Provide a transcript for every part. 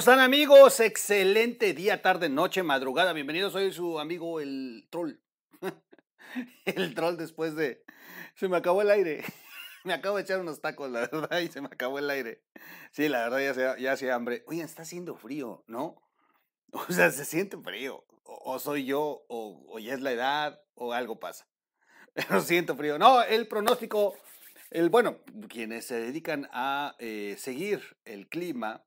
O Radio. ¿Cómo están amigos? Excelente día, tarde, noche, madrugada. Bienvenidos, soy su amigo el troll. el troll después de... Se me acabó el aire. Me acabo de echar unos tacos, la verdad, y se me acabó el aire. Sí, la verdad, ya hacía, ya hambre. Oigan, está haciendo frío, ¿no? O sea, se siente frío. O, soy yo, o, o ya es la edad, o algo pasa. Pero siento frío. No, el pronóstico el, bueno, quienes se dedican a eh, seguir el clima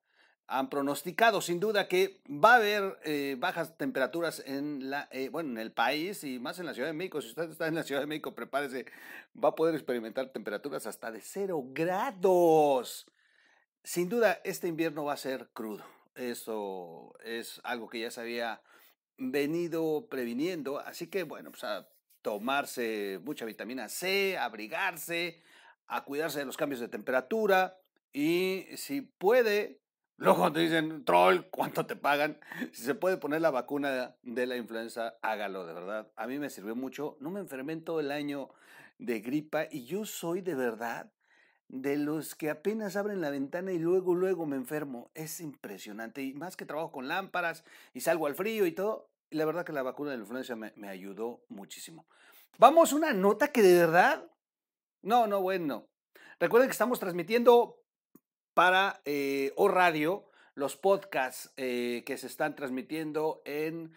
han pronosticado sin duda que va a haber eh, bajas temperaturas en, la, eh, bueno, en el país y más en la Ciudad de México. Si usted está en la Ciudad de México, prepárese, va a poder experimentar temperaturas hasta de cero grados. Sin duda, este invierno va a ser crudo. Eso es algo que ya se había venido previniendo. Así que, bueno, pues a tomarse mucha vitamina C, abrigarse, a cuidarse de los cambios de temperatura y si puede, luego te dicen, troll, ¿cuánto te pagan? Si se puede poner la vacuna de la influenza, hágalo, de verdad. A mí me sirvió mucho, no me enfermé en todo el año de gripa y yo soy de verdad de los que apenas abren la ventana y luego, luego me enfermo. Es impresionante. Y más que trabajo con lámparas y salgo al frío y todo, la verdad que la vacuna de la influenza me, me ayudó muchísimo. Vamos, una nota que de verdad no, no, bueno. Recuerden que estamos transmitiendo para eh, O Radio los podcasts eh, que se están transmitiendo en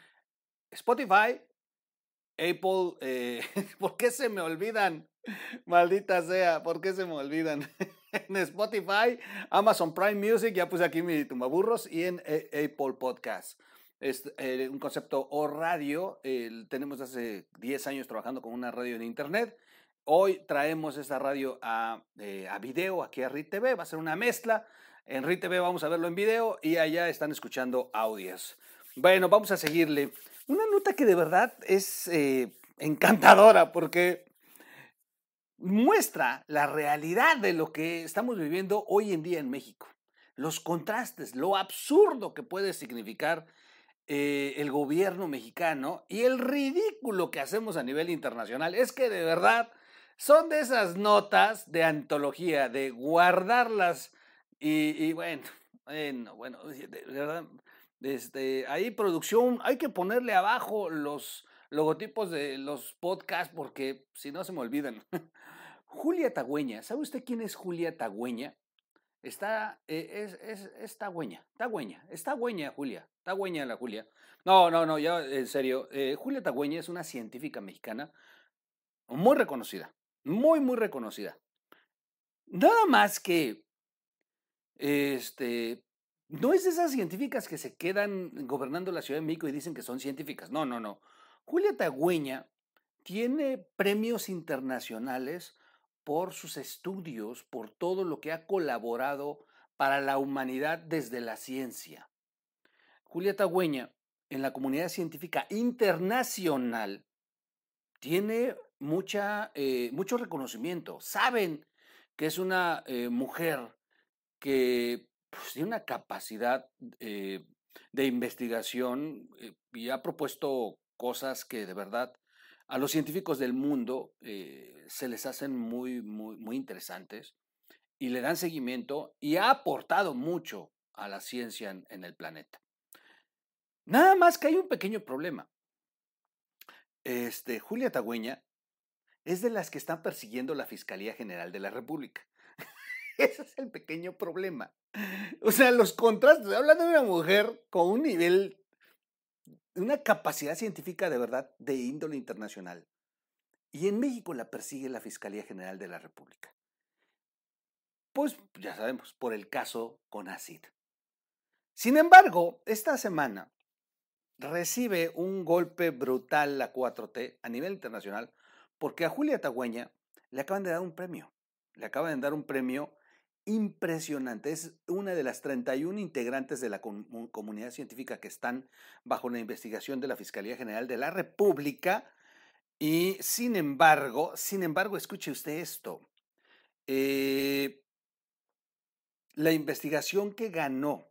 Spotify, Apple. Eh, ¿Por qué se me olvidan? Maldita sea, ¿por qué se me olvidan? en Spotify, Amazon Prime Music, ya puse aquí mi tumbaburros, y en Apple Podcasts. Es un concepto o radio. tenemos hace 10 años trabajando con una radio en Internet Hoy traemos esta radio a, eh, a video aquí a RIT TV, va a ser una mezcla. En RIT TV vamos a verlo en video y allá están escuchando audios. Bueno, vamos a seguirle. Una nota que de verdad es eh, encantadora porque muestra la realidad de lo que estamos viviendo hoy en día en México. Los contrastes, lo absurdo que puede significar eh, el gobierno mexicano y el ridículo que hacemos a nivel internacional. Es que de verdad son de esas notas de antología, de guardarlas y, bueno, bueno, bueno, de, verdad, este, ahí producción, hay que ponerle abajo los logotipos de los podcasts porque si no se me olvidan. Julia Tagüeña, ¿sabe usted quién es Julia Tagüeña? Está, eh, es, es, es Tagüeña, Tagüeña, está Tagüeña, Julia, Tagüeña la Julia. No, no, no, ya en serio, eh, Julia Tagüeña es una científica mexicana muy reconocida, muy, muy reconocida. Nada más que, este, no es esas científicas que se quedan gobernando la Ciudad de México y dicen que son científicas. No, no, no. Julia Tagüeña tiene premios internacionales por sus estudios, por todo lo que ha colaborado para la humanidad desde la ciencia. Julia Tagüeña, en la comunidad científica internacional, tiene mucha, eh, mucho reconocimiento. Saben que es una eh, mujer que pues, tiene una capacidad eh, de investigación y ha propuesto cosas que de verdad a los científicos del mundo se les hacen muy, muy, muy interesantes y le dan seguimiento y ha aportado mucho a la ciencia en el planeta. Nada más que hay un pequeño problema. Este, Julia Tagüeña es de las que están persiguiendo la Fiscalía General de la República. Ese es el pequeño problema. O sea, los contrastes. Hablando de una mujer con un nivel, una capacidad científica de verdad de índole internacional. Y en México la persigue la Fiscalía General de la República. Pues ya sabemos, por el caso con ACID. Sin embargo, esta semana recibe un golpe brutal la 4T a nivel internacional porque a Julia Tagüeña le acaban de dar un premio. Le acaban de dar un premio impresionante. Es una de las 31 integrantes de la comunidad científica que están bajo la investigación de la Fiscalía General de la República. Y sin embargo, sin embargo, escuche usted esto. Eh, la investigación que ganó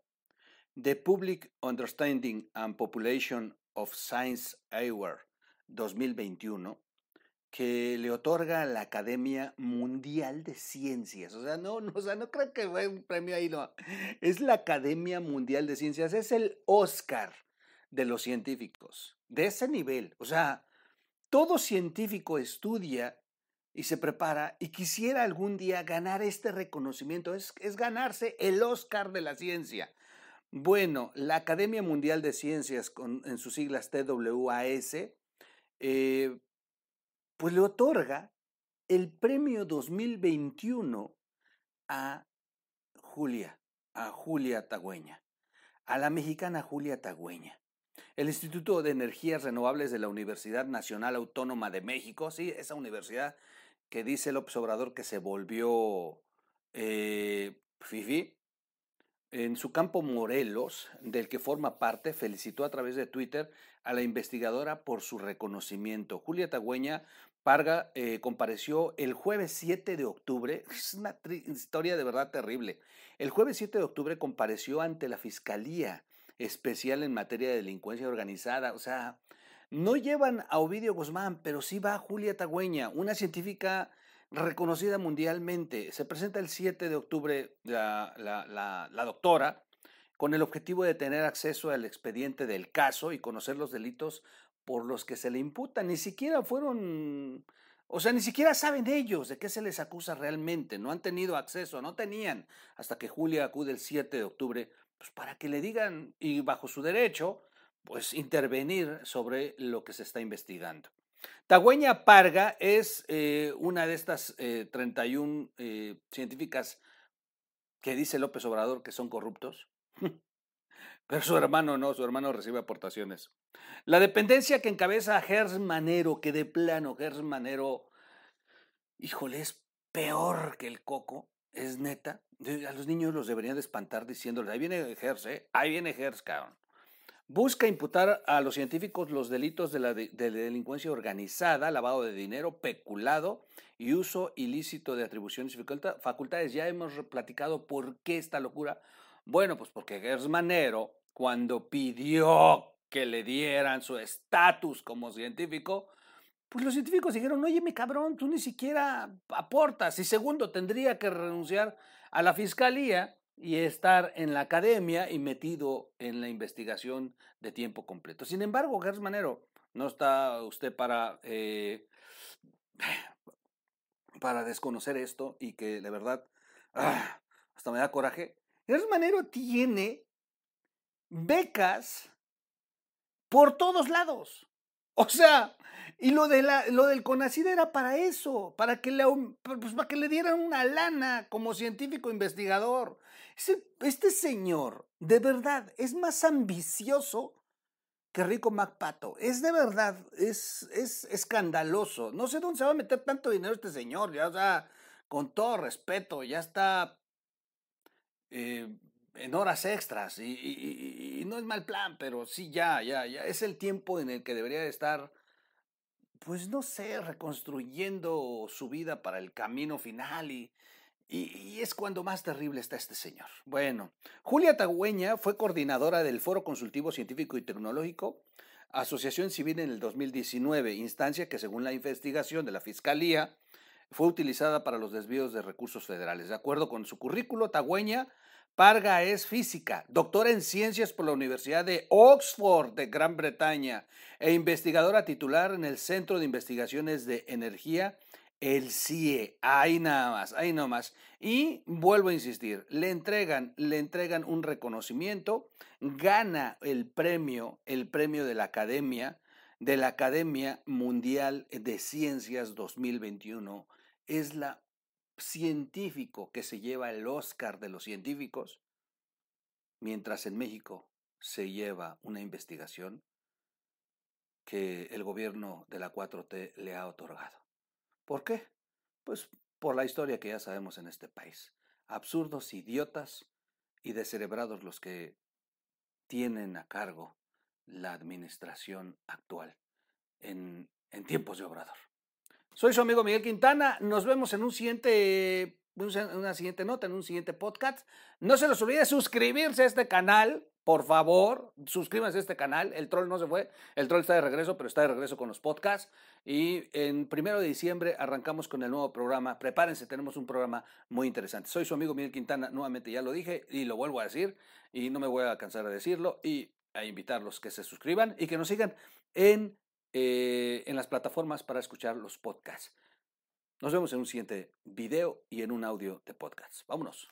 The Public Understanding and Population of Science Award 2021, que le otorga la Academia Mundial de Ciencias. O sea, no, no, o sea, no creo que fue un premio ahí, no. Es la Academia Mundial de Ciencias, es el Oscar de los científicos, de ese nivel. O sea, todo científico estudia y se prepara y quisiera algún día ganar este reconocimiento, es, es ganarse el Oscar de la ciencia. Bueno, la Academia Mundial de Ciencias, con, en sus siglas TWAS, eh, pues le otorga el premio 2021 a Julia, a Julia Tagüeña, a la mexicana Julia Tagüeña. El Instituto de Energías Renovables de la Universidad Nacional Autónoma de México, sí, esa universidad que dice López Obrador que se volvió eh, FIFI, en su campo Morelos, del que forma parte, felicitó a través de Twitter a la investigadora por su reconocimiento. Julia Tagüeña Parga eh, compareció el jueves 7 de octubre. Es una historia de verdad terrible. El jueves 7 de octubre compareció ante la Fiscalía Especial en materia de delincuencia organizada. O sea, no llevan a Ovidio Guzmán, pero sí va Julia Tagüeña, una científica reconocida mundialmente. Se presenta el 7 de octubre la, la, doctora con el objetivo de tener acceso al expediente del caso y conocer los delitos por los que se le imputan. Ni siquiera fueron, o sea, ni siquiera saben ellos de qué se les acusa realmente. No han tenido acceso, no tenían, hasta que Julia acude el 7 de octubre, pues para que le digan, y bajo su derecho, pues intervenir sobre lo que se está investigando. Tagüeña Parga es eh, una de estas 31 eh, eh, científicas que dice López Obrador que son corruptos. Pero su hermano no, su hermano recibe aportaciones. La dependencia que encabeza Gers Manero, que de plano Gers Manero, híjole, es peor que el coco, es neta. A los niños los deberían de espantar diciéndoles, ahí viene Gers, ¿eh? Ahí viene Gers, cabrón busca imputar a los científicos los delitos de la, delincuencia organizada, lavado de dinero, peculado y uso ilícito de atribuciones y facultades. Ya hemos platicado por qué esta locura. Bueno, pues porque Gersmanero, cuando pidió que le dieran su estatus como científico, pues los científicos dijeron, oye, mi cabrón, tú ni siquiera aportas. Y segundo, tendría que renunciar a la fiscalía y estar en la academia y metido en la investigación de tiempo completo. Sin embargo, Gers Manero, no está usted para, eh, para desconocer esto y que de verdad ah, hasta me da coraje. Gers Manero tiene becas por todos lados. O sea, y lo, de la, lo del CONACID era para eso, para que, le, pues dieran una lana como científico investigador. este señor, de verdad, es más ambicioso que Rico MacPato. Es de verdad, es, es escandaloso. No sé dónde se va a meter tanto dinero este señor, ya, o sea, con todo respeto, ya está eh, en horas extras y, no es mal plan, pero sí, ya, ya, ya es el tiempo en el que debería estar, pues no sé, reconstruyendo su vida para el camino final y, y, es cuando más terrible está este señor. Bueno, Julia Tagüeña fue coordinadora del Foro Consultivo Científico y Tecnológico, Asociación Civil en el 2019, instancia que según la investigación de la Fiscalía fue utilizada para los desvíos de recursos federales. De acuerdo con su currículo, Tagüeña Parga es física, doctora en ciencias por la Universidad de Oxford de Gran Bretaña e investigadora titular en el Centro de Investigaciones de Energía, el CIE. Ahí nada más, ahí nada más. Y vuelvo a insistir, le entregan, le entregan un reconocimiento, gana el premio, el premio de la Academia, de la Academia Mundial de Ciencias 2021. Es la científico que se lleva el Oscar de los científicos, mientras en México se lleva una investigación que el gobierno de la 4T le ha otorgado. ¿Por qué? Pues por la historia que ya sabemos en este país. Absurdos, idiotas y descerebrados los que tienen a cargo la administración actual en, en tiempos de Obrador. Soy su amigo Miguel Quintana. Nos vemos en un siguiente, una siguiente nota, en un siguiente podcast. No se les olvide suscribirse a este canal por favor, suscríbanse a este canal. El troll no se fue, el troll está de regreso, pero está de regreso con los podcasts. Y en primero de diciembre arrancamos con el nuevo programa. Prepárense, tenemos un programa muy interesante. Soy su amigo Miguel Quintana, nuevamente ya lo dije y lo vuelvo a decir y no me voy a cansar de decirlo y a invitarlos que se suscriban y que nos sigan en, eh, en las plataformas para escuchar los podcasts. Nos vemos en un siguiente video y en un audio de podcast. Vámonos.